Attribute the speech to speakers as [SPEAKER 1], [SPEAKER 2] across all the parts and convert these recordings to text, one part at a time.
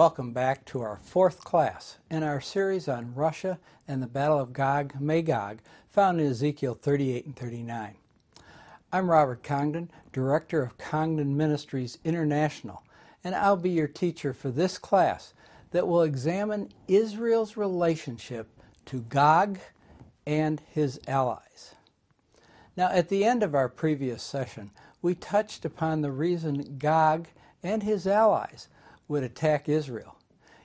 [SPEAKER 1] Welcome back to our fourth class in our series on Russia and the Battle of Gog Magog found in Ezekiel 38 and 39. I'm Robert Congdon, Director of Congdon Ministries International, and I'll be your teacher for this class that will examine Israel's relationship to Gog and his allies. Now, at the end of our previous session, we touched upon the reason Gog and his allies would attack Israel.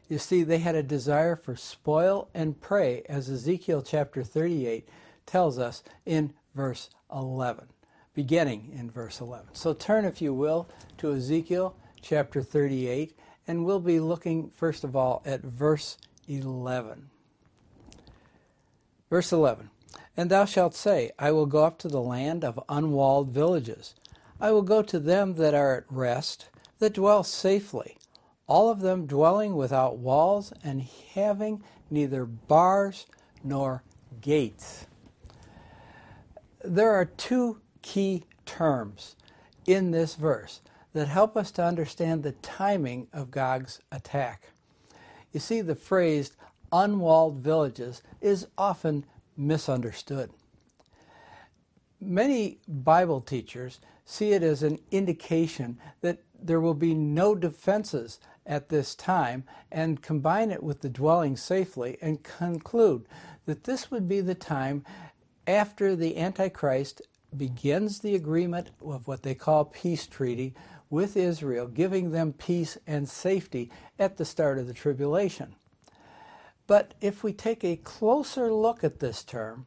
[SPEAKER 1] You see, they had a desire for spoil and prey, as Ezekiel chapter 38 tells us in verse 11, beginning in verse 11. So turn, if you will, to Ezekiel chapter 38, and we'll be looking, first of all, at verse 11. Verse 11 And thou shalt say, I will go up to the land of unwalled villages. I will go to them that are at rest, that dwell safely all of them dwelling without walls and having neither bars nor gates. There are two key terms in this verse that help us to understand the timing of Gog's attack. You see, the phrase unwalled villages is often misunderstood. Many Bible teachers see it as an indication that there will be no defenses at this time and combine it with the dwelling safely and conclude that this would be the time after the Antichrist begins the agreement of what they call peace treaty with Israel, giving them peace and safety at the start of the tribulation. But if we take a closer look at this term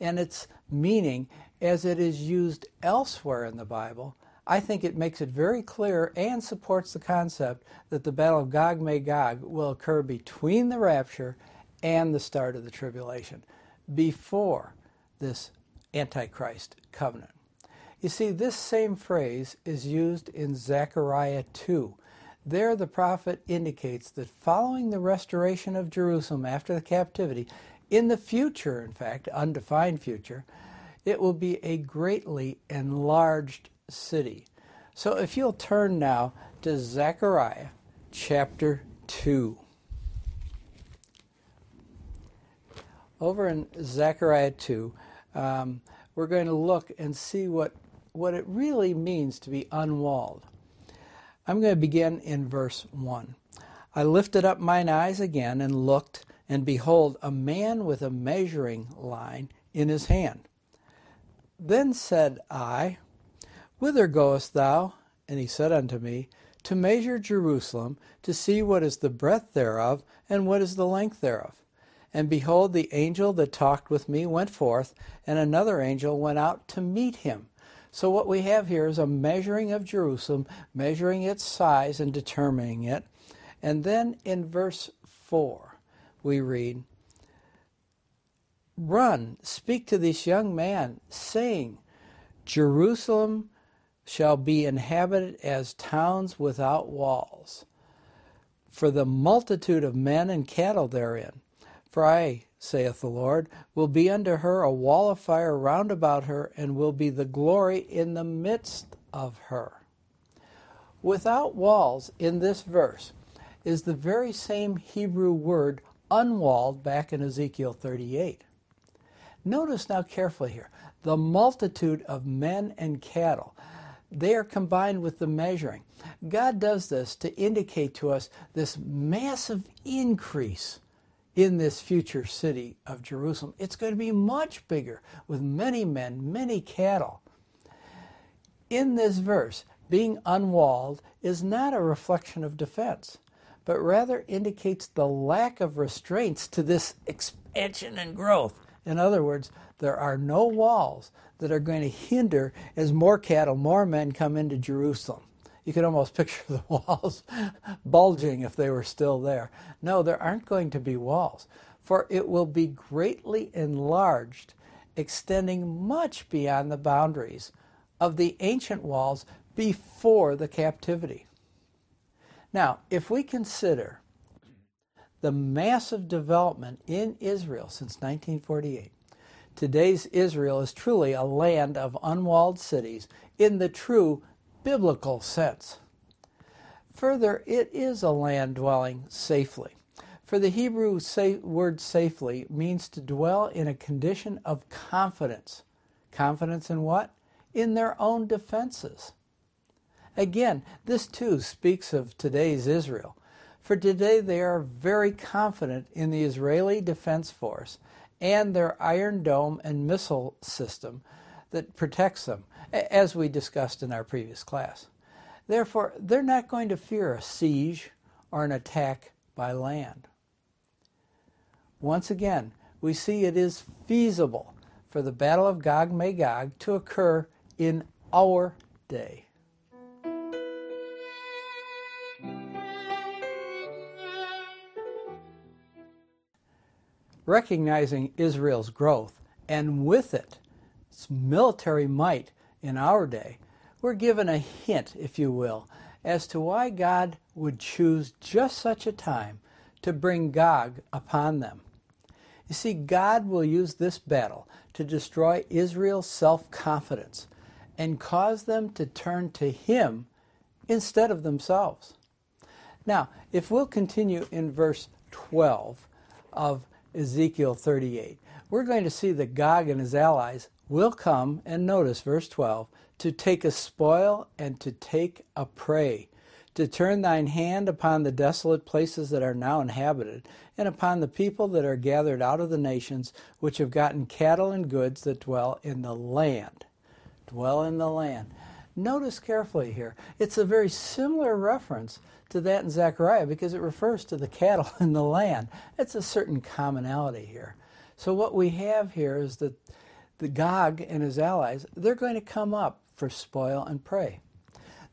[SPEAKER 1] and its meaning as it is used elsewhere in the Bible, I think it makes it very clear and supports the concept that the Battle of Gog Magog will occur between the rapture and the start of the tribulation, before this Antichrist covenant. You see, this same phrase is used in Zechariah 2. There, the prophet indicates that following the restoration of Jerusalem after the captivity, in the future, in fact, undefined future, it will be a greatly enlarged city. So if you'll turn now to Zechariah chapter 2. Over in Zechariah 2, um, we're going to look and see what, what it really means to be unwalled. I'm going to begin in verse 1. I lifted up mine eyes again and looked, and behold, a man with a measuring line in his hand. Then said I, Whither goest thou? And he said unto me, To measure Jerusalem, to see what is the breadth thereof, and what is the length thereof. And behold, the angel that talked with me went forth, and another angel went out to meet him. So, what we have here is a measuring of Jerusalem, measuring its size and determining it. And then in verse 4, we read, Run, speak to this young man, saying, Jerusalem shall be inhabited as towns without walls, for the multitude of men and cattle therein. For I, saith the Lord, will be unto her a wall of fire round about her, and will be the glory in the midst of her. Without walls in this verse is the very same Hebrew word unwalled back in Ezekiel 38. Notice now carefully here the multitude of men and cattle they are combined with the measuring. God does this to indicate to us this massive increase in this future city of Jerusalem. It's going to be much bigger with many men, many cattle. In this verse, being unwalled is not a reflection of defense, but rather indicates the lack of restraints to this expansion and growth. In other words, there are no walls that are going to hinder as more cattle, more men come into Jerusalem. You could almost picture the walls bulging if they were still there. No, there aren't going to be walls, for it will be greatly enlarged, extending much beyond the boundaries of the ancient walls before the captivity. Now, if we consider the massive development in Israel since 1948, Today's Israel is truly a land of unwalled cities in the true biblical sense. Further, it is a land dwelling safely. For the Hebrew word safely means to dwell in a condition of confidence. Confidence in what? In their own defenses. Again, this too speaks of today's Israel. For today they are very confident in the Israeli Defense Force and their Iron Dome and missile system that protects them, as we discussed in our previous class. Therefore, they're not going to fear a siege or an attack by land. Once again, we see it is feasible for the Battle of Gog Magog to occur in our day. Recognizing Israel's growth and with it its military might in our day, we're given a hint, if you will, as to why God would choose just such a time to bring Gog upon them. You see, God will use this battle to destroy Israel's self confidence and cause them to turn to Him instead of themselves. Now, if we'll continue in verse 12 of Ezekiel 38, we're going to see that Gog and his allies will come, and notice verse 12, to take a spoil and to take a prey, to turn thine hand upon the desolate places that are now inhabited, and upon the people that are gathered out of the nations, which have gotten cattle and goods that dwell in the land. Dwell in the land. Notice carefully here, it's a very similar reference to that in Zechariah because it refers to the cattle in the land. It's a certain commonality here. So, what we have here is that the Gog and his allies, they're going to come up for spoil and prey.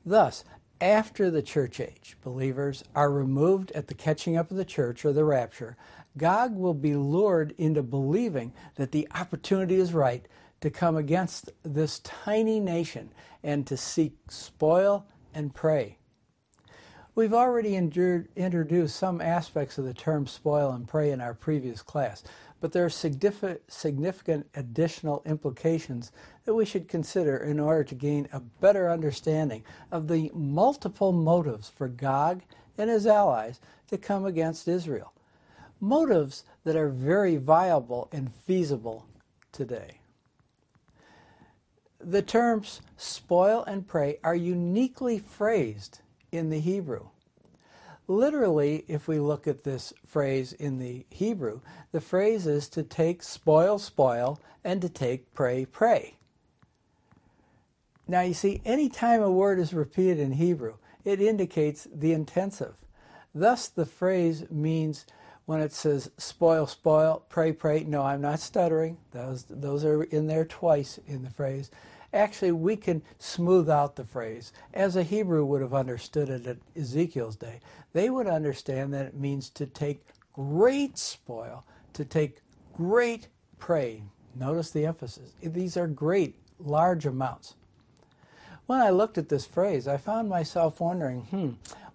[SPEAKER 1] Thus, after the church age, believers are removed at the catching up of the church or the rapture, Gog will be lured into believing that the opportunity is right to come against this tiny nation and to seek spoil and prey. We've already endured, introduced some aspects of the term spoil and prey in our previous class, but there are significant additional implications that we should consider in order to gain a better understanding of the multiple motives for Gog and his allies to come against Israel. Motives that are very viable and feasible today. The terms spoil and prey are uniquely phrased in the Hebrew. Literally, if we look at this phrase in the Hebrew, the phrase is to take spoil, spoil, and to take prey, prey. Now, you see, any time a word is repeated in Hebrew, it indicates the intensive. Thus, the phrase means when it says spoil, spoil, prey, prey. No, I'm not stuttering. Those, those are in there twice in the phrase. Actually, we can smooth out the phrase as a Hebrew would have understood it at Ezekiel's day. They would understand that it means to take great spoil, to take great prey. Notice the emphasis. These are great, large amounts. When I looked at this phrase, I found myself wondering, hmm,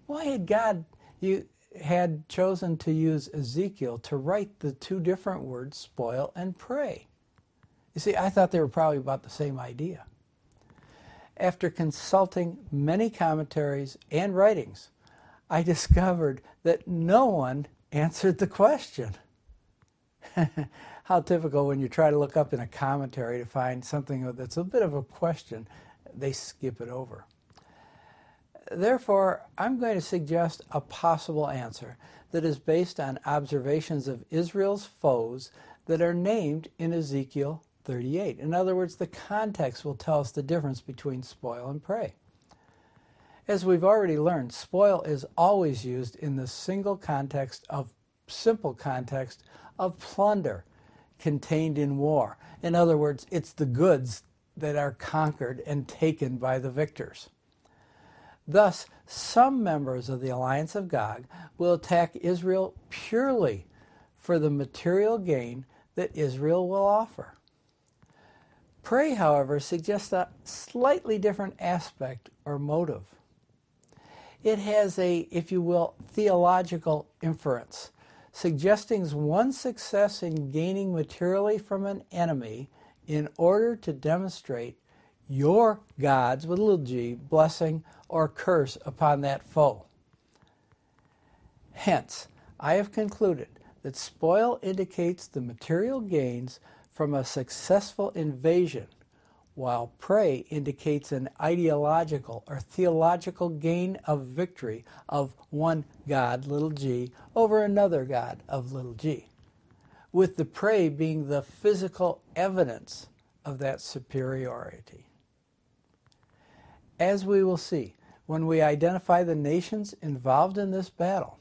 [SPEAKER 1] why had God you had chosen to use Ezekiel to write the two different words spoil and prey? You see, I thought they were probably about the same idea. After consulting many commentaries and writings, I discovered that no one answered the question. How typical when you try to look up in a commentary to find something that's a bit of a question, they skip it over. Therefore, I'm going to suggest a possible answer that is based on observations of Israel's foes that are named in Ezekiel 38. In other words, the context will tell us the difference between spoil and prey. As we've already learned, spoil is always used in the single context of simple context of plunder contained in war. In other words, it's the goods that are conquered and taken by the victors. Thus, some members of the alliance of Gog will attack Israel purely for the material gain that Israel will offer. Prey, however, suggests a slightly different aspect or motive. It has a, if you will, theological inference, suggesting one's success in gaining materially from an enemy in order to demonstrate your God's, with a little g, blessing or curse upon that foe. Hence, I have concluded that spoil indicates the material gains from a successful invasion, while prey indicates an ideological or theological gain of victory of one God, little g, over another God of little g, with the prey being the physical evidence of that superiority. As we will see, when we identify the nations involved in this battle,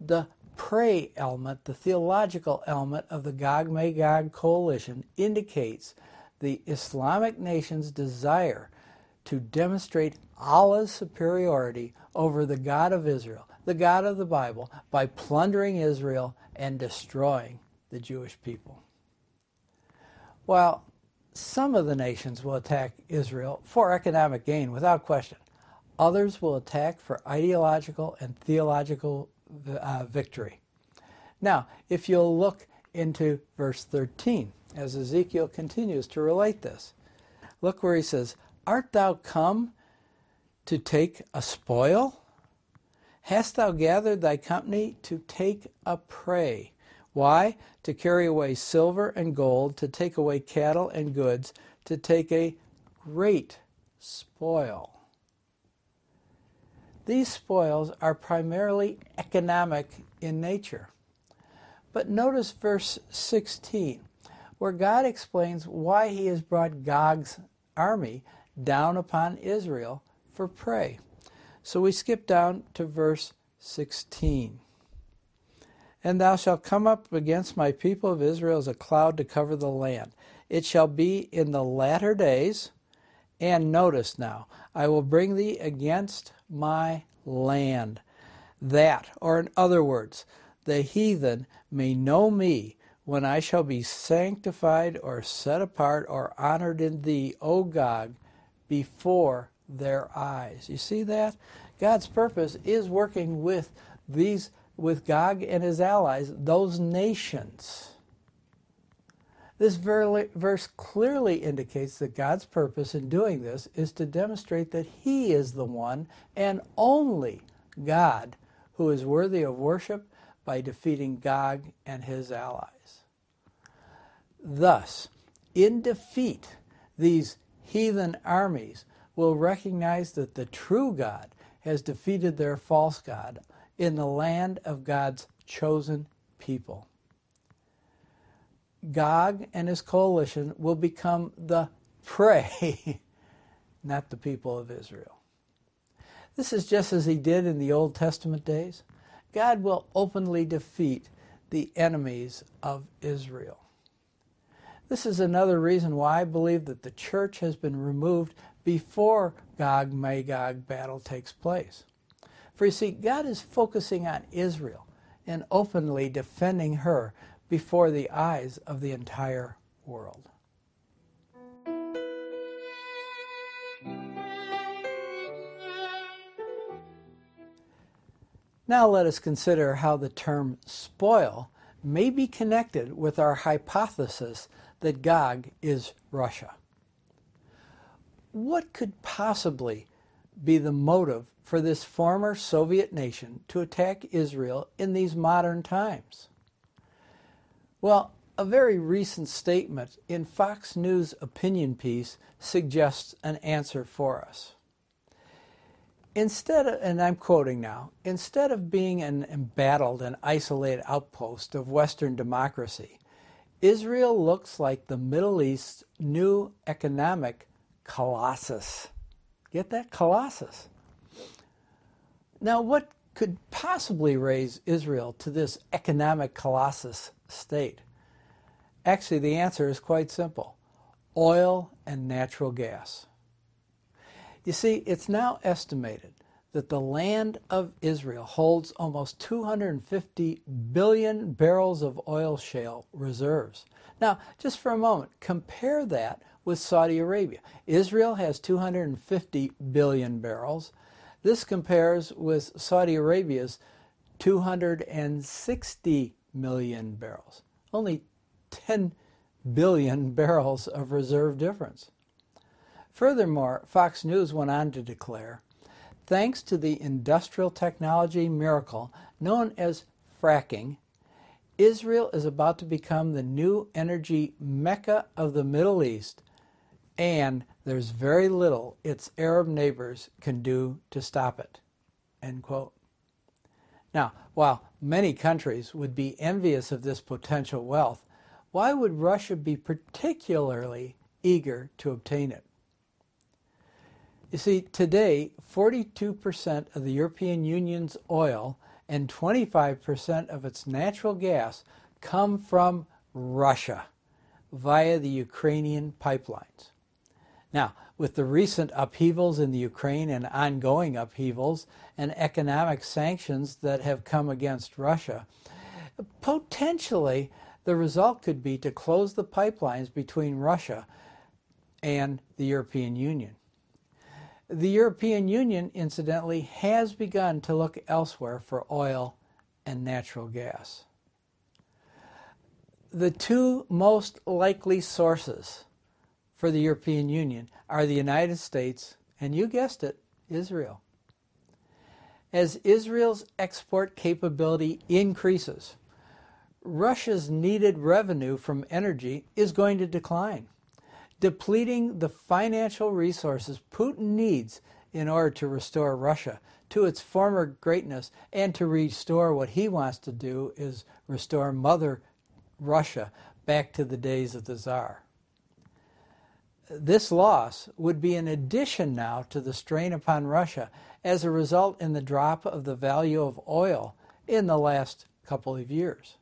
[SPEAKER 1] the prey element, the theological element of the Gog Magog coalition, indicates the Islamic nation's desire to demonstrate Allah's superiority over the God of Israel, the God of the Bible, by plundering Israel and destroying the Jewish people. While some of the nations will attack Israel for economic gain without question, others will attack for ideological and theological uh, victory. Now, if you'll look into verse 13, as Ezekiel continues to relate this, look where he says, Art thou come to take a spoil? Hast thou gathered thy company to take a prey? Why? To carry away silver and gold, to take away cattle and goods, to take a great spoil. These spoils are primarily economic in nature. But notice verse 16, where God explains why he has brought Gog's army down upon Israel for prey. So we skip down to verse 16. And thou shalt come up against my people of Israel as a cloud to cover the land. It shall be in the latter days, and notice now, I will bring thee against my land. That, or in other words, the heathen may know me when I shall be sanctified or set apart or honored in thee, O Gog, before their eyes. You see that? God's purpose is working with these with Gog and his allies, those nations. This verse clearly indicates that God's purpose in doing this is to demonstrate that He is the one and only God who is worthy of worship by defeating Gog and his allies. Thus, in defeat, these heathen armies will recognize that the true God has defeated their false God in the land of God's chosen people. Gog and his coalition will become the prey, not the people of Israel. This is just as he did in the Old Testament days. God will openly defeat the enemies of Israel. This is another reason why I believe that the church has been removed before Gog Magog battle takes place. For you see, God is focusing on Israel and openly defending her before the eyes of the entire world. Now let us consider how the term spoil may be connected with our hypothesis that Gog is Russia. What could possibly be the motive for this former Soviet nation to attack Israel in these modern times? Well, a very recent statement in Fox News opinion piece suggests an answer for us. Instead of, and I'm quoting now, instead of being an embattled and isolated outpost of Western democracy, Israel looks like the Middle East's new economic colossus. Get that? Colossus. Now, what could possibly raise Israel to this economic colossus state? Actually, the answer is quite simple oil and natural gas. You see, it's now estimated that the land of Israel holds almost 250 billion barrels of oil shale reserves. Now, just for a moment, compare that with Saudi Arabia. Israel has 250 billion barrels. This compares with Saudi Arabia's 260 million barrels, only 10 billion barrels of reserve difference. Furthermore, Fox News went on to declare thanks to the industrial technology miracle known as fracking, Israel is about to become the new energy mecca of the Middle East, and there's very little its Arab neighbors can do to stop it. End quote. Now, while many countries would be envious of this potential wealth, why would Russia be particularly eager to obtain it? You see, today, 42% of the European Union's oil and 25% of its natural gas come from Russia via the Ukrainian pipelines. Now, with the recent upheavals in the Ukraine and ongoing upheavals and economic sanctions that have come against Russia, potentially the result could be to close the pipelines between Russia and the European Union. The European Union, incidentally, has begun to look elsewhere for oil and natural gas. The two most likely sources for the European Union are the United States and, you guessed it, Israel. As Israel's export capability increases, Russia's needed revenue from energy is going to decline, depleting the financial resources Putin needs in order to restore Russia to its former greatness and to restore what he wants to do is restore Mother Russia back to the days of the Tsar. This loss would be an addition now to the strain upon Russia as a result in the drop of the value of oil in the last couple of years.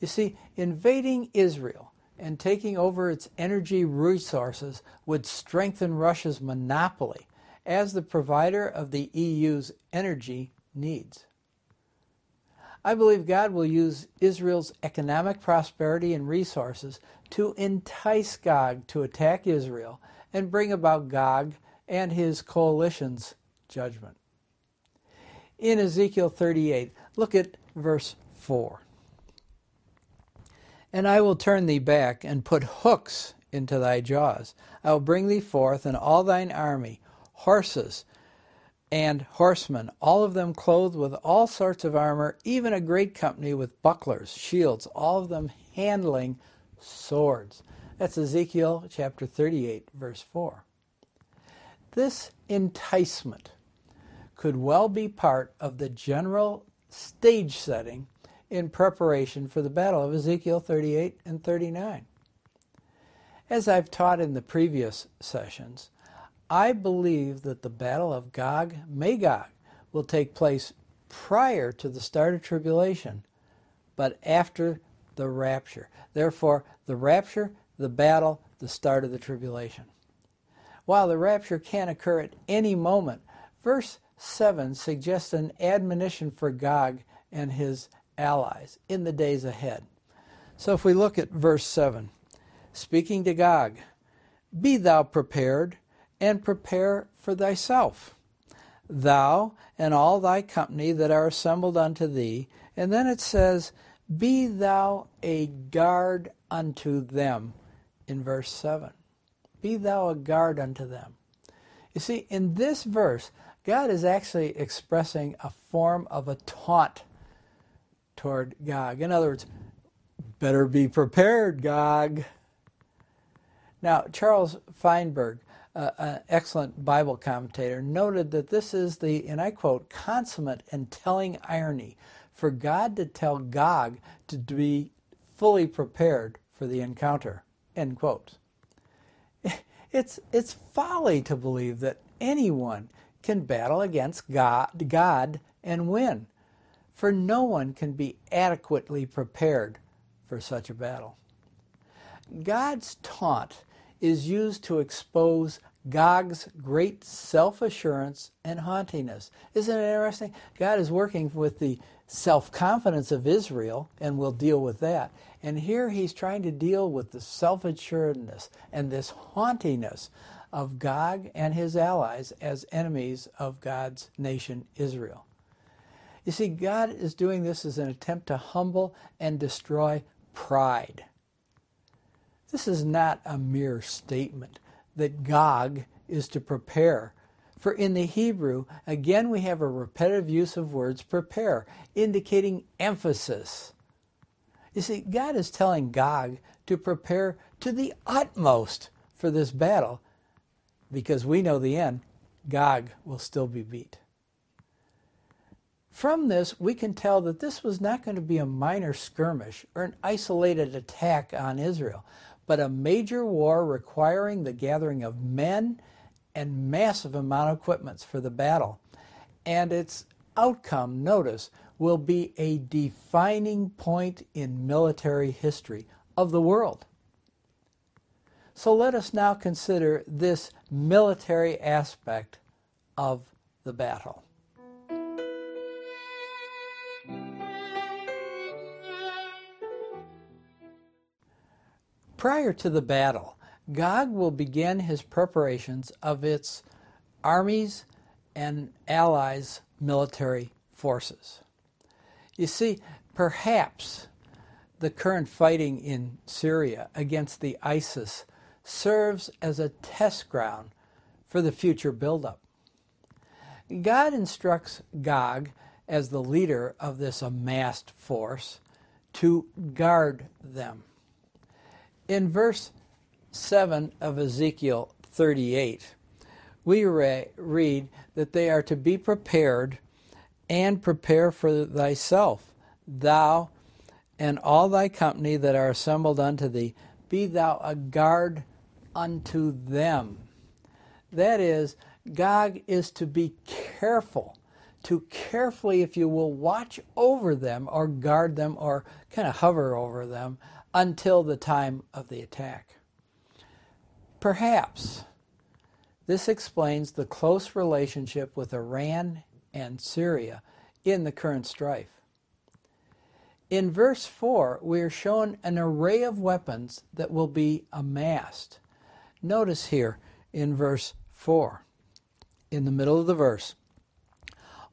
[SPEAKER 1] You see, invading Israel and taking over its energy resources would strengthen Russia's monopoly as the provider of the EU's energy needs. I believe God will use Israel's economic prosperity and resources to entice Gog to attack Israel and bring about Gog and his coalition's judgment. In Ezekiel 38, look at verse 4. And I will turn thee back and put hooks into thy jaws. I will bring thee forth and all thine army, horses and horsemen, all of them clothed with all sorts of armor, even a great company with bucklers, shields, all of them handling swords. That's Ezekiel chapter 38, verse 4. This enticement could well be part of the general stage setting in preparation for the battle of Ezekiel 38 and 39. As I've taught in the previous sessions, I believe that the battle of Gog Magog will take place prior to the start of tribulation, but after the rapture. Therefore, the rapture, the battle, the start of the tribulation. While the rapture can occur at any moment, verse 7 suggests an admonition for Gog and his allies in the days ahead. So if we look at verse 7, speaking to Gog, Be thou prepared, and prepare for thyself, thou and all thy company that are assembled unto thee. And then it says, Be thou a guard unto them, in verse 7. Be thou a guard unto them. You see, in this verse, God is actually expressing a form of a taunt toward Gog. In other words, better be prepared, Gog. Now, Charles Feinberg, uh, an excellent Bible commentator, noted that this is the, and I quote, consummate and telling irony for God to tell Gog to be fully prepared for the encounter. End quote. It's, it's folly to believe that anyone can battle against God, God and win for no one can be adequately prepared for such a battle. God's taunt is used to expose Gog's great self assurance and haughtiness. Isn't it interesting? God is working with the self confidence of Israel, and we'll deal with that. And here he's trying to deal with the self assuredness and this haughtiness of Gog and his allies as enemies of God's nation, Israel. You see, God is doing this as an attempt to humble and destroy pride. This is not a mere statement that Gog is to prepare For in the Hebrew, again we have a repetitive use of words prepare, indicating emphasis. You see, God is telling Gog to prepare to the utmost for this battle because we know the end. Gog will still be beat. From this, we can tell that this was not going to be a minor skirmish or an isolated attack on Israel, but a major war requiring the gathering of men and massive amount of equipments for the battle. And its outcome, notice, will be a defining point in military history of the world. So let us now consider this military aspect of the battle. Prior to the battle, Gog will begin his preparations of its armies and allies' military forces. You see, perhaps the current fighting in Syria against the ISIS serves as a test ground for the future buildup. God instructs Gog, as the leader of this amassed force, to guard them. In verse 7 of Ezekiel 38, we re- read that they are to be prepared and prepare for thyself, thou and all thy company that are assembled unto thee, be thou a guard unto them. That is, Gog is to be careful, to carefully, if you will, watch over them or guard them or kind of hover over them until the time of the attack. Perhaps this explains the close relationship with Iran and Syria in the current strife. In verse 4, we are shown an array of weapons that will be amassed. Notice here in verse 4, in the middle of the verse,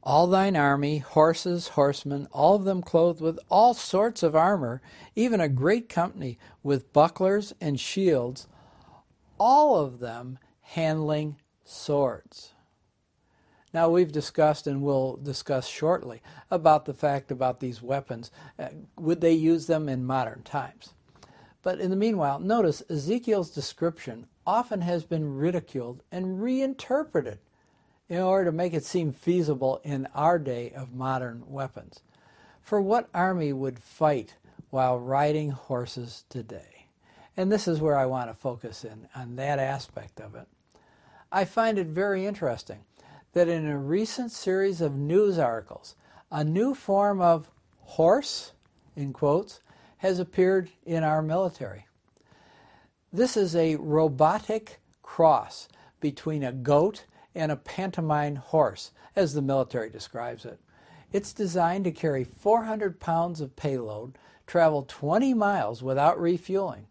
[SPEAKER 1] all thine army, horses, horsemen, all of them clothed with all sorts of armor, even a great company with bucklers and shields, all of them handling swords. Now, we've discussed and will discuss shortly about the fact about these weapons. Uh, would they use them in modern times? But in the meanwhile, notice Ezekiel's description often has been ridiculed and reinterpreted in order to make it seem feasible in our day of modern weapons. For what army would fight while riding horses today? And this is where I want to focus in on that aspect of it. I find it very interesting that in a recent series of news articles, a new form of horse, in quotes, has appeared in our military. This is a robotic cross between a goat and a pantomime horse, as the military describes it. It's designed to carry 400 pounds of payload, travel 20 miles without refueling.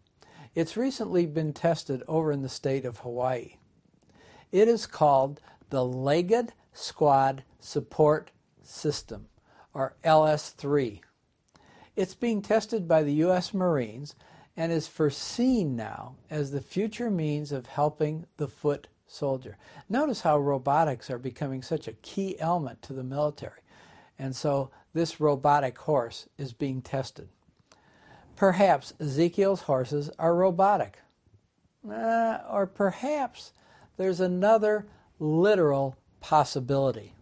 [SPEAKER 1] It's recently been tested over in the state of Hawaii. It is called the Legged Squad Support System, or LS3. It's being tested by the U.S. Marines and is foreseen now as the future means of helping the foot soldier. Notice how robotics are becoming such a key element to the military. And so this robotic horse is being tested. Perhaps Ezekiel's horses are robotic. Uh, or perhaps there's another literal possibility.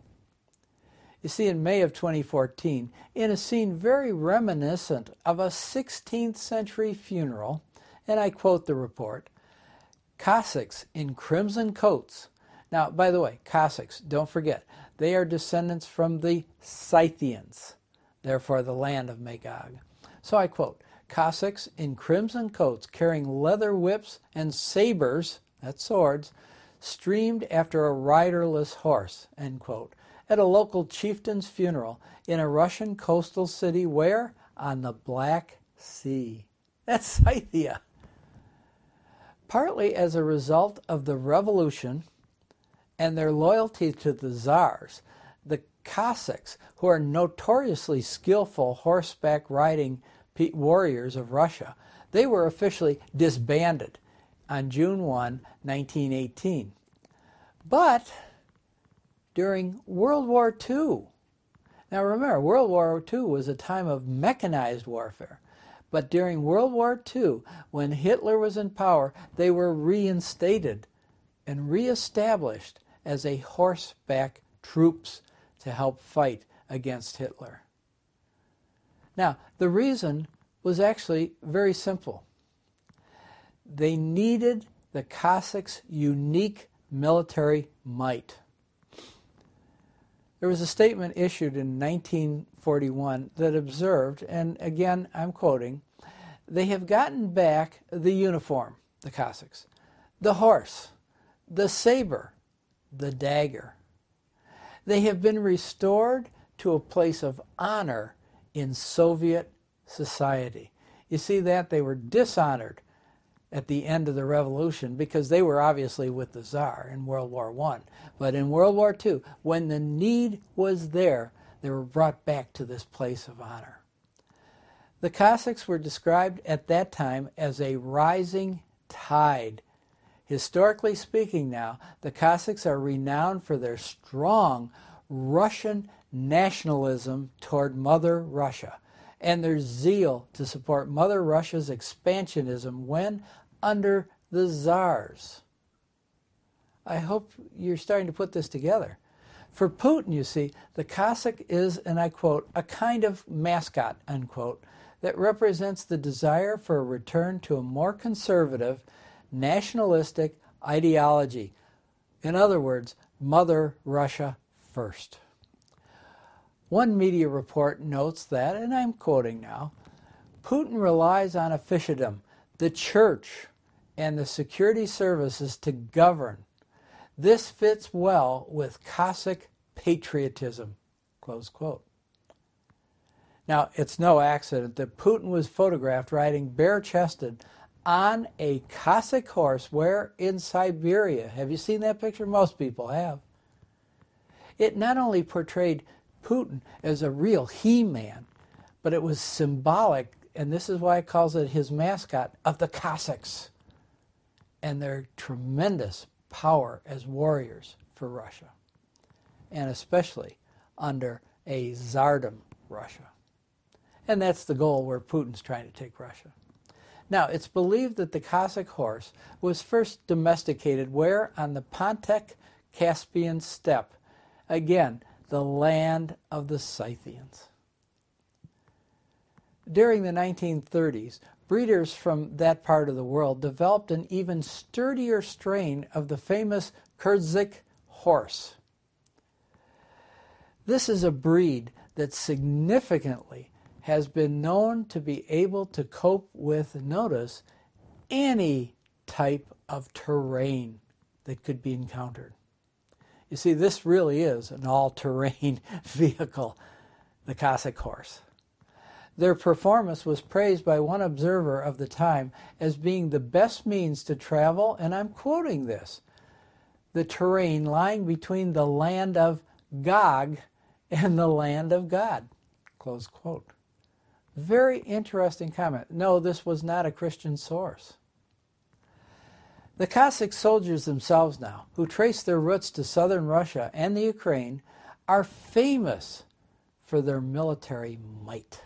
[SPEAKER 1] You see, in May of 2014, in a scene very reminiscent of a 16th century funeral, and I quote the report Cossacks in crimson coats. Now, by the way, Cossacks, don't forget, they are descendants from the Scythians, therefore the land of Magog. So I quote Cossacks in crimson coats carrying leather whips and sabers, that's swords, streamed after a riderless horse, end quote, at a local chieftain's funeral in a Russian coastal city where? On the Black Sea. That's Scythia partly as a result of the revolution and their loyalty to the czars, the Cossacks, who are notoriously skillful horseback riding warriors of Russia, they were officially disbanded on June 1, 1918. But during World War II. Now remember, World War II was a time of mechanized warfare. But during World War II, when Hitler was in power, they were reinstated and reestablished as a horseback troops to help fight against Hitler. Now, the reason was actually very simple. They needed the Cossacks' unique military might. There was a statement issued in 1941 that observed, and again I'm quoting, they have gotten back the uniform, the Cossacks, the horse, the saber, the dagger. They have been restored to a place of honor in Soviet society. You see that? They were dishonored at the end of the revolution because they were obviously with the Tsar in World War I. But in World War II, when the need was there, they were brought back to this place of honor. The Cossacks were described at that time as a rising tide. Historically speaking, now, the Cossacks are renowned for their strong Russian nationalism toward Mother Russia and their zeal to support Mother Russia's expansionism when under the czars. I hope you're starting to put this together. For Putin, you see, the Cossack is, and I quote, a kind of mascot, unquote, that represents the desire for a return to a more conservative, nationalistic ideology. In other words, Mother Russia first. One media report notes that, and I'm quoting now, Putin relies on officialdom, the church, and the security services to govern. This fits well with Cossack patriotism. Close quote. Now, it's no accident that Putin was photographed riding bare chested on a Cossack horse where in Siberia. Have you seen that picture? Most people have. It not only portrayed Putin as a real he man, but it was symbolic, and this is why it calls it his mascot, of the Cossacks and their tremendous power as warriors for Russia, and especially under a Tsardom Russia. And that's the goal where Putin's trying to take Russia. Now, it's believed that the Cossack horse was first domesticated where? On the Pontic Caspian steppe. Again, the land of the Scythians. During the 1930s, breeders from that part of the world developed an even sturdier strain of the famous Kurdzik horse. This is a breed that significantly has been known to be able to cope with, notice, any type of terrain that could be encountered. You see, this really is an all terrain vehicle, the Cossack horse. Their performance was praised by one observer of the time as being the best means to travel, and I'm quoting this the terrain lying between the land of Gog and the land of God. Close quote. Very interesting comment. No, this was not a Christian source. The Cossack soldiers themselves now, who trace their roots to southern Russia and the Ukraine, are famous for their military might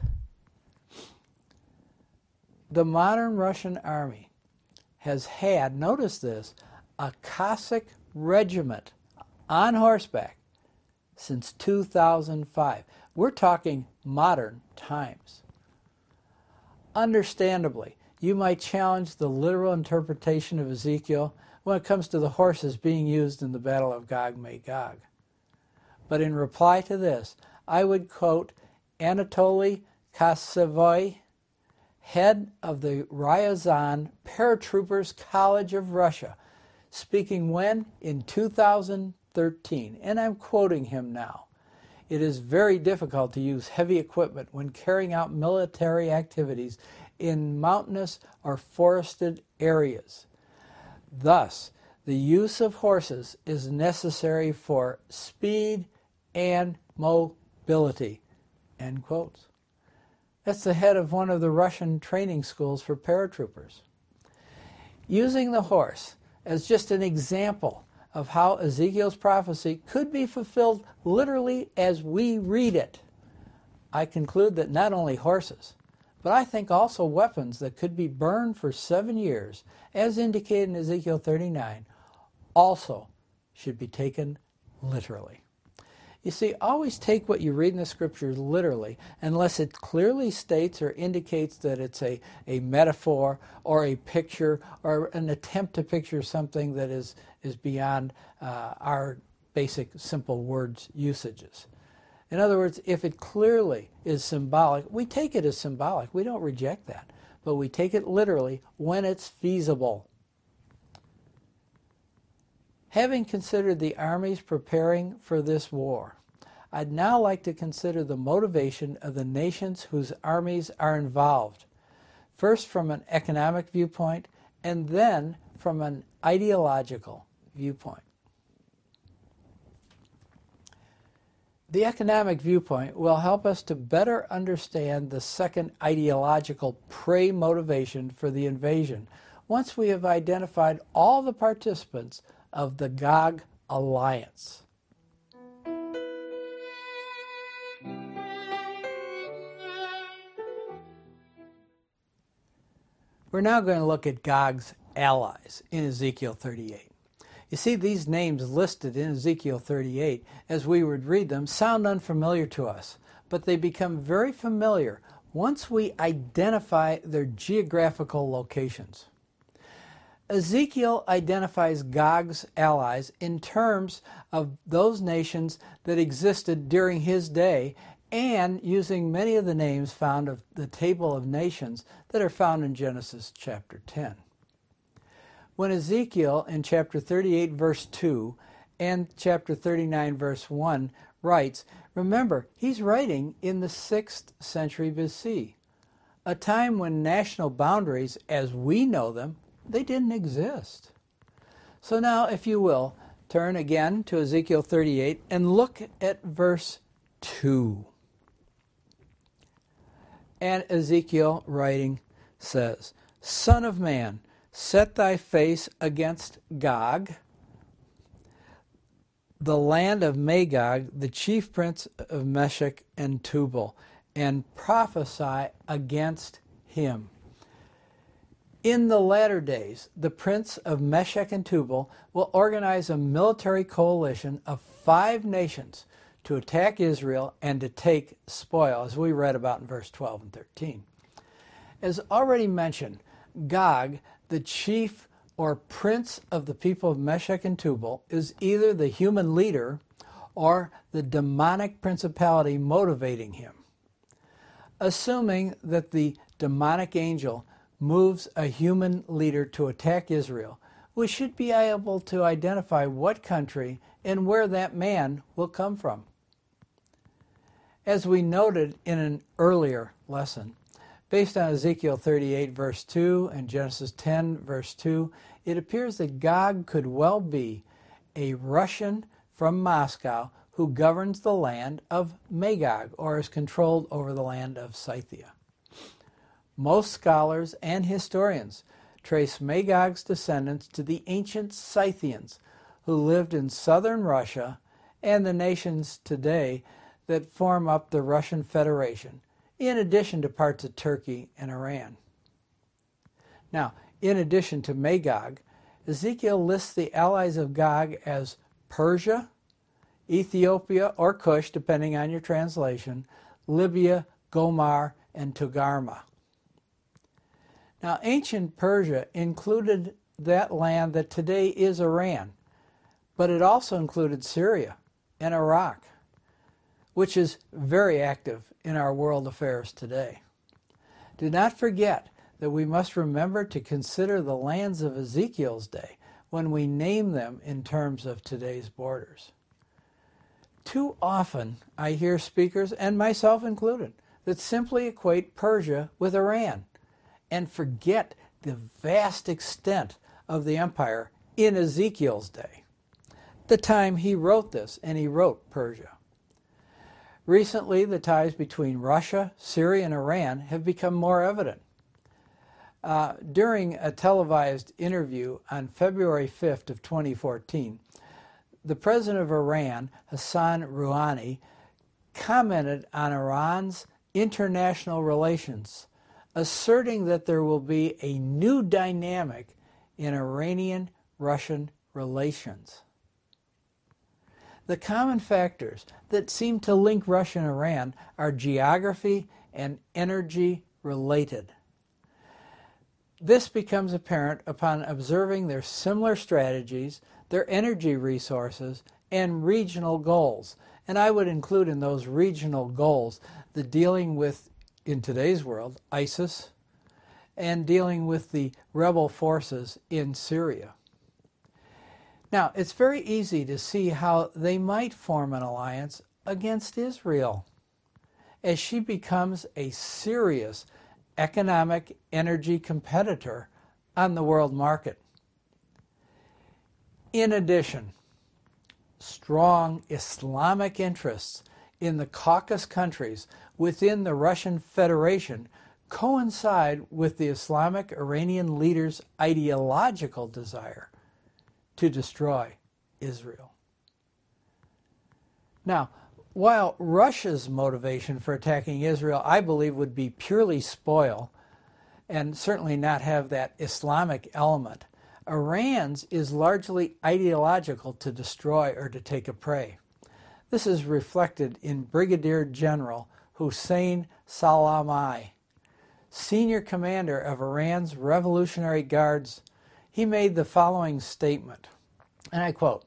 [SPEAKER 1] the modern Russian army has had, notice this, a Cossack regiment on horseback since 2005. We're talking modern times. Understandably, you might challenge the literal interpretation of Ezekiel when it comes to the horses being used in the Battle of Gog Magog. But in reply to this, I would quote Anatoly Kossovoy head of the Ryazan Paratroopers College of Russia, speaking when? In 2013. And I'm quoting him now. It is very difficult to use heavy equipment when carrying out military activities in mountainous or forested areas. Thus, the use of horses is necessary for speed and mobility. End quotes. That's the head of one of the Russian training schools for paratroopers. Using the horse as just an example of how Ezekiel's prophecy could be fulfilled literally as we read it, I conclude that not only horses, but I think also weapons that could be burned for seven years, as indicated in Ezekiel 39, also should be taken literally. You see, always take what you read in the scriptures literally, unless it clearly states or indicates that it's a, a metaphor or a picture or an attempt to picture something that is, is beyond uh, our basic simple words usages. In other words, if it clearly is symbolic, we take it as symbolic. We don't reject that. But we take it literally when it's feasible. Having considered the armies preparing for this war, I'd now like to consider the motivation of the nations whose armies are involved, first from an economic viewpoint and then from an ideological viewpoint. The economic viewpoint will help us to better understand the second ideological prey motivation for the invasion once we have identified all the participants of the Gog alliance. We're now going to look at Gog's allies in Ezekiel 38. You see, these names listed in Ezekiel 38, as we would read them, sound unfamiliar to us, but they become very familiar once we identify their geographical locations. Ezekiel identifies Gog's allies in terms of those nations that existed during his day and using many of the names found of the table of nations that are found in Genesis chapter 10. When Ezekiel in chapter 38 verse 2 and chapter 39 verse 1 writes, remember, he's writing in the 6th century BC, a time when national boundaries as we know them they didn't exist. So now, if you will, turn again to Ezekiel 38 and look at verse 2. And Ezekiel writing says, Son of man, set thy face against Gog, the land of Magog, the chief prince of Meshech and Tubal, and prophesy against him. In the latter days, the prince of Meshech and Tubal will organize a military coalition of five nations to attack Israel and to take spoil, as we read about in verse 12 and 13. As already mentioned, Gog, the chief or prince of the people of Meshech and Tubal, is either the human leader or the demonic principality motivating him. Assuming that the demonic angel moves a human leader to attack Israel, we should be able to identify what country and where that man will come from. As we noted in an earlier lesson, based on Ezekiel 38, verse 2, and Genesis 10, verse 2, it appears that Gog could well be a Russian from Moscow who governs the land of Magog or is controlled over the land of Scythia. Most scholars and historians trace Magog's descendants to the ancient Scythians who lived in southern Russia and the nations today that form up the Russian Federation, in addition to parts of Turkey and Iran. Now, in addition to Magog, Ezekiel lists the allies of Gog as Persia, Ethiopia or Cush, depending on your translation, Libya, Gomer, and Togarmah. Now, ancient Persia included that land that today is Iran, but it also included Syria and Iraq, which is very active in our world affairs today. Do not forget that we must remember to consider the lands of Ezekiel's day when we name them in terms of today's borders. Too often I hear speakers, and myself included, that simply equate Persia with Iran and forget the vast extent of the empire in Ezekiel's day, the time he wrote this, and he wrote Persia. Recently, the ties between Russia, Syria, and Iran have become more evident. Uh, during a televised interview on February 5th of 2014, the president of Iran, Hassan Rouhani, commented on Iran's international relations, asserting that there will be a new dynamic in Iranian Russian relations. The common factors that seem to link Russia and Iran are geography and energy related. This becomes apparent upon observing their similar strategies, their energy resources, and regional goals. And I would include in those regional goals the dealing with, in today's world, ISIS and dealing with the rebel forces in Syria. Now, it's very easy to see how they might form an alliance against Israel as she becomes a serious economic energy competitor on the world market. In addition, strong Islamic interests in the Caucasus countries within the Russian Federation coincide with the Islamic Iranian leaders' ideological desire to destroy Israel. Now, while Russia's motivation for attacking Israel, I believe, would be purely spoil and certainly not have that Islamic element, Iran's is largely ideological to destroy or to take a prey. This is reflected in Brigadier General Hussein Salami, senior commander of Iran's Revolutionary Guards. He made the following statement, and I quote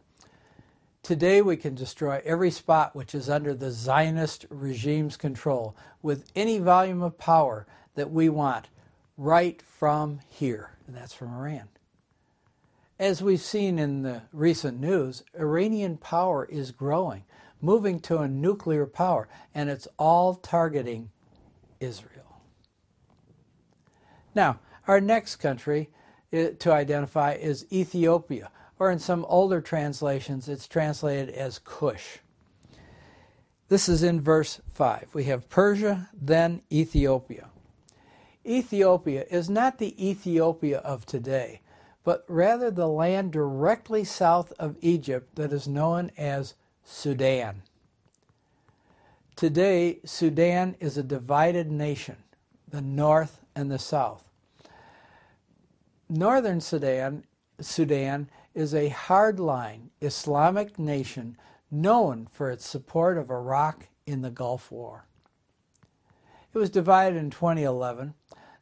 [SPEAKER 1] Today we can destroy every spot which is under the Zionist regime's control with any volume of power that we want right from here. And that's from Iran. As we've seen in the recent news, Iranian power is growing, moving to a nuclear power, and it's all targeting Israel. Now, our next country uh, to identify is Ethiopia, or in some older translations, it's translated as Cush. This is in verse 5. We have Persia, then Ethiopia. Ethiopia is not the Ethiopia of today, but rather the land directly south of Egypt that is known as Sudan. Today, Sudan is a divided nation, the north and the south. Northern Sudan, Sudan is a hardline Islamic nation known for its support of Iraq in the Gulf War. It was divided in 2011.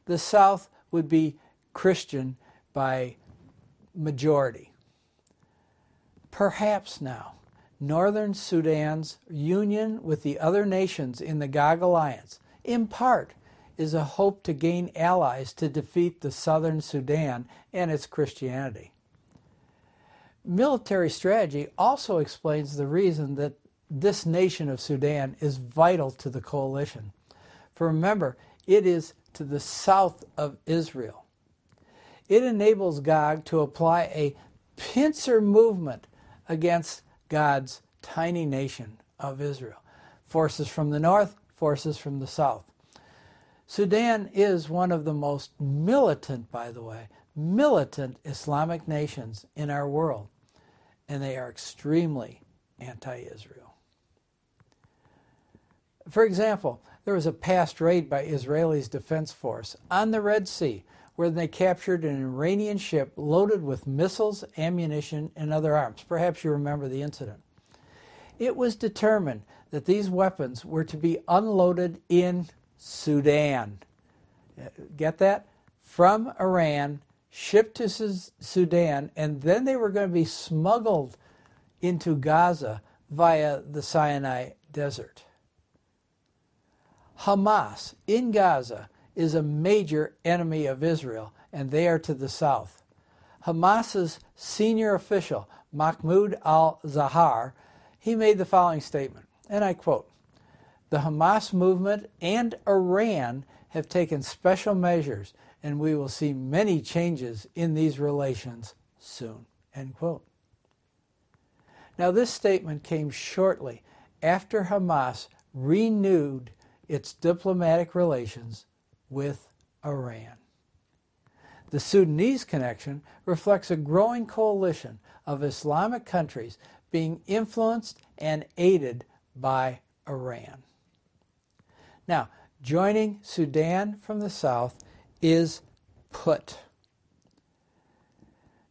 [SPEAKER 1] The South would be Christian by majority. Perhaps now, Northern Sudan's union with the other nations in the GOG alliance, in part, is a hope to gain allies to defeat the Southern Sudan and its Christianity military strategy also explains the reason that this nation of Sudan is vital to the coalition. For remember, it is to the south of Israel. It enables Gog to apply a pincer movement against God's tiny nation of Israel. Forces from the north, forces from the south. Sudan is one of the most militant, by the way, militant Islamic nations in our world and they are extremely anti Israel. For example, there was a past raid by Israel's Defense Force on the Red Sea where they captured an Iranian ship loaded with missiles, ammunition, and other arms. Perhaps you remember the incident. It was determined that these weapons were to be unloaded in Sudan. Get that? From Iran shipped to Sudan, and then they were going to be smuggled into Gaza via the Sinai Desert. Hamas in Gaza is a major enemy of Israel, and they are to the south. Hamas's senior official, Mahmoud al Zahar, he made the following statement, and I quote The Hamas movement and Iran have taken special measures and we will see many changes in these relations soon. End quote. Now, this statement came shortly after Hamas renewed its diplomatic relations with Iran. The Sudanese connection reflects a growing coalition of Islamic countries being influenced and aided by Iran. Now, joining Sudan from the south is Put.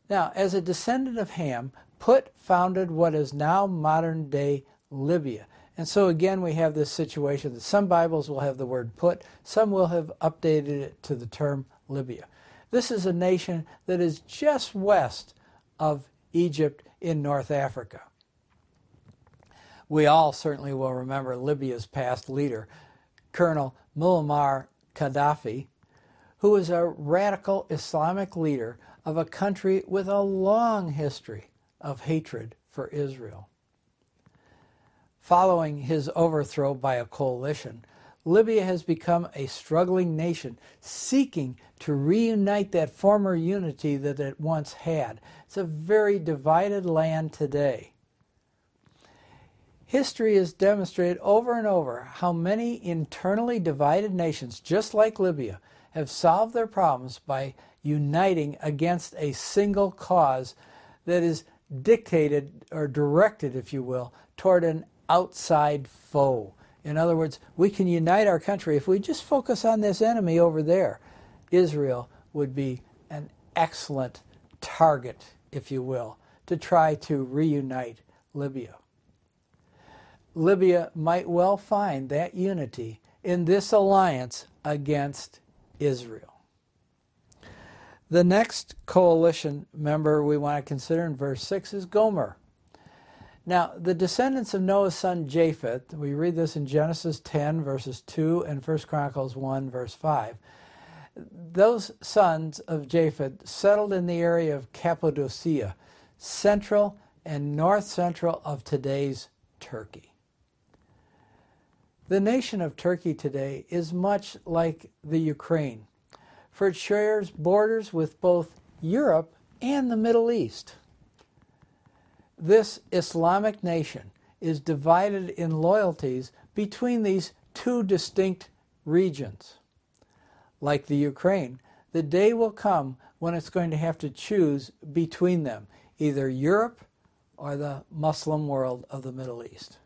[SPEAKER 1] Now, as a descendant of Ham, Put founded what is now modern day Libya. And so again, we have this situation that some Bibles will have the word put, some will have updated it to the term Libya. This is a nation that is just west of Egypt in North Africa. We all certainly will remember Libya's past leader, Colonel Muammar Gaddafi, who was a radical Islamic leader of a country with a long history of hatred for Israel. Following his overthrow by a coalition, Libya has become a struggling nation seeking to reunite that former unity that it once had. It's a very divided land today. History has demonstrated over and over how many internally divided nations, just like Libya, have solved their problems by uniting against a single cause that is dictated or directed, if you will, toward an outside foe. In other words, we can unite our country. If we just focus on this enemy over there, Israel would be an excellent target, if you will, to try to reunite Libya. Libya might well find that unity in this alliance against Israel. The next coalition member we want to consider in verse 6 is Gomer. Now, the descendants of Noah's son Japheth, we read this in Genesis 10, verses 2, and 1 Chronicles 1, verse 5. Those sons of Japheth settled in the area of Cappadocia, central and north central of today's Turkey. The nation of Turkey today is much like the Ukraine, for it shares borders with both Europe and the Middle East. This Islamic nation is divided in loyalties between these two distinct regions. Like the Ukraine, the day will come when it's going to have to choose between them, either Europe or the Muslim world of the Middle East.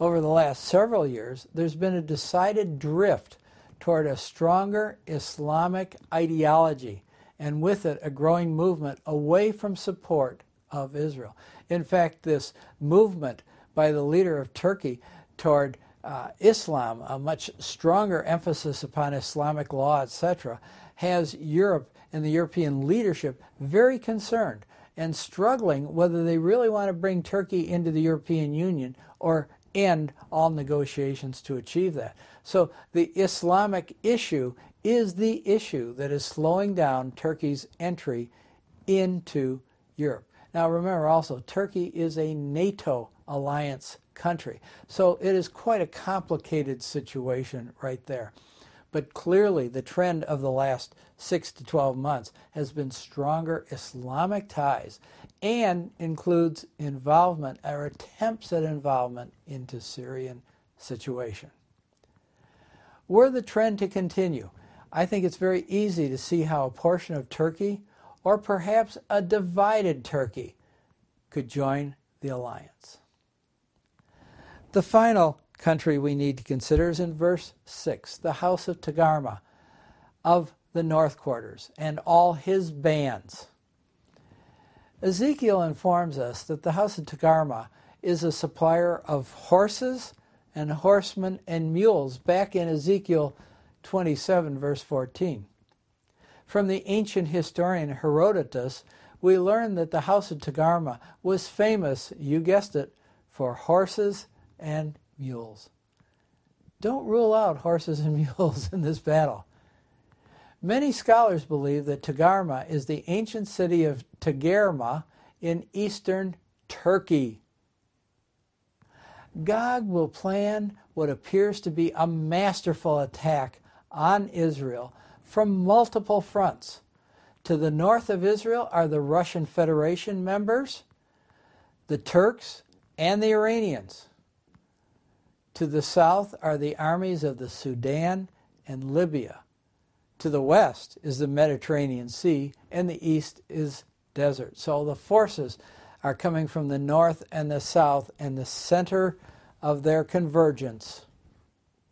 [SPEAKER 1] Over the last several years, there's been a decided drift toward a stronger Islamic ideology, and with it, a growing movement away from support of Israel. In fact, this movement by the leader of Turkey toward uh, Islam, a much stronger emphasis upon Islamic law, etc., has Europe and the European leadership very concerned and struggling whether they really want to bring Turkey into the European Union or end all negotiations to achieve that. So the Islamic issue is the issue that is slowing down Turkey's entry into Europe. Now remember also, Turkey is a NATO alliance country. So it is quite a complicated situation right there. But clearly, the trend of the last 6 to 12 months has been stronger Islamic ties and includes involvement or attempts at involvement into Syrian situation. Were the trend to continue, I think it's very easy to see how a portion of Turkey or perhaps a divided Turkey could join the alliance. The final country we need to consider is in verse 6 the house of Togarmah of the north quarters and all his bands. Ezekiel informs us that the house of Togarmah is a supplier of horses and horsemen and mules back in Ezekiel 27, verse 14. From the ancient historian Herodotus, we learn that the house of Togarmah was famous, you guessed it, for horses and mules. Don't rule out horses and mules in this battle. Many scholars believe that Togarmah is the ancient city of Togarmah in eastern Turkey. Gog will plan what appears to be a masterful attack on Israel from multiple fronts. To the north of Israel are the Russian Federation members, the Turks, and the Iranians. To the south are the armies of the Sudan and Libya. To the west is the Mediterranean Sea, and the east is desert. So the forces are coming from the north and the south, and the center of their convergence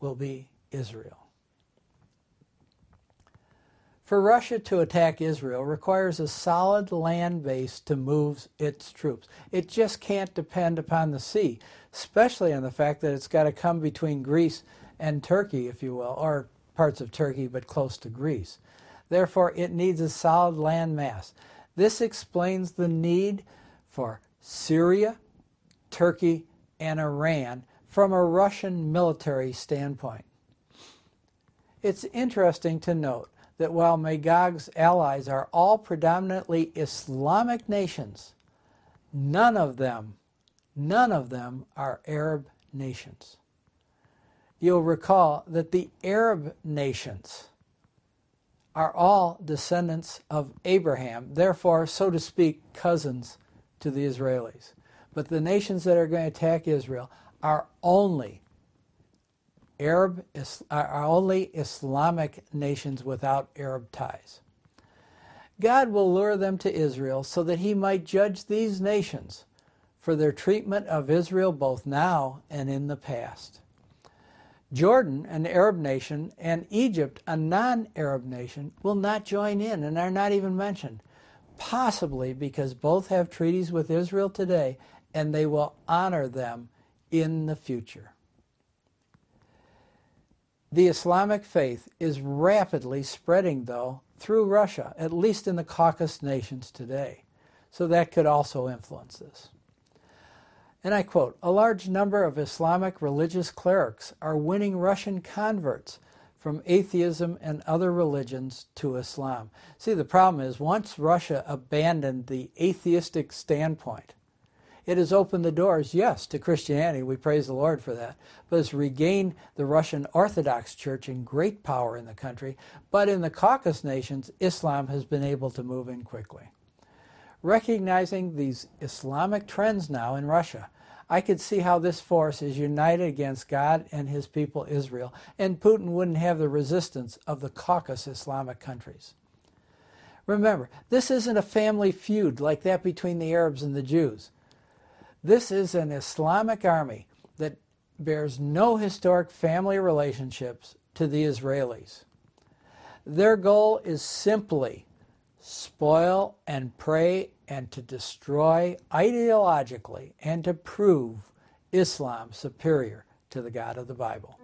[SPEAKER 1] will be Israel. For Russia to attack Israel requires a solid land base to move its troops. It just can't depend upon the sea, especially on the fact that it's got to come between Greece and Turkey, if you will, or parts of Turkey but close to Greece. Therefore, it needs a solid land mass. This explains the need for Syria, Turkey, and Iran from a Russian military standpoint. It's interesting to note that while Magog's allies are all predominantly Islamic nations, none of them, none of them are Arab nations. You'll recall that the Arab nations are all descendants of Abraham, therefore, so to speak, cousins to the Israelis. But the nations that are going to attack Israel are only Arab are only Islamic nations without Arab ties. God will lure them to Israel so that he might judge these nations for their treatment of Israel both now and in the past. Jordan, an Arab nation, and Egypt, a non Arab nation, will not join in and are not even mentioned, possibly because both have treaties with Israel today and they will honor them in the future. The Islamic faith is rapidly spreading, though, through Russia, at least in the Caucasus nations today. So that could also influence this. And I quote A large number of Islamic religious clerics are winning Russian converts from atheism and other religions to Islam. See, the problem is once Russia abandoned the atheistic standpoint, it has opened the doors, yes, to Christianity. We praise the Lord for that. But it's regained the Russian Orthodox Church in great power in the country. But in the Caucasus nations, Islam has been able to move in quickly. Recognizing these Islamic trends now in Russia, I could see how this force is united against God and his people Israel, and Putin wouldn't have the resistance of the Caucasus Islamic countries. Remember, this isn't a family feud like that between the Arabs and the Jews. This is an Islamic army that bears no historic family relationships to the Israelis. Their goal is simply spoil and prey and to destroy ideologically and to prove Islam superior to the God of the Bible.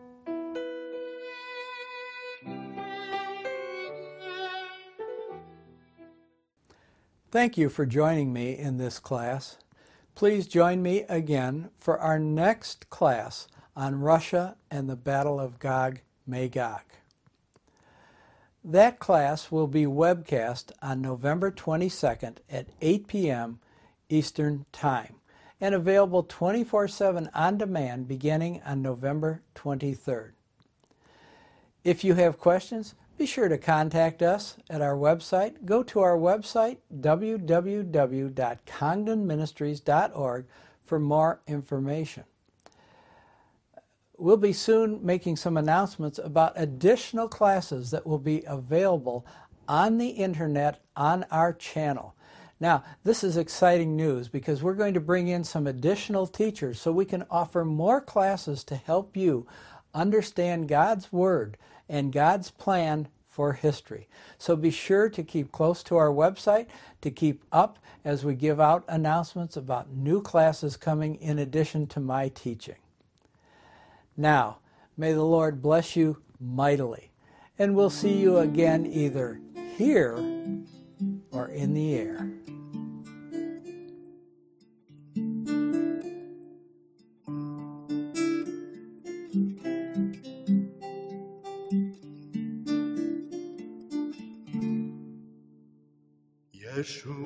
[SPEAKER 1] Thank you for joining me in this class. Please join me again for our next class on Russia and the Battle of Gog Magog. That class will be webcast on November 22nd at 8 p.m. Eastern Time and available 24 7 on demand beginning on November 23rd. If you have questions, be sure to contact us at our website. Go to our website, www.congdonministries.org, for more information. We'll be soon making some announcements about additional classes that will be available on the internet on our channel. Now, this is exciting news because we're going to bring in some additional teachers so we can offer more classes to help you understand God's Word and God's plan for history. So be sure to keep close to our website to keep up as we give out announcements about new classes coming in addition to my teaching. Now, may the Lord bless you mightily, and we'll see you again either here or in the air.
[SPEAKER 2] Yeshua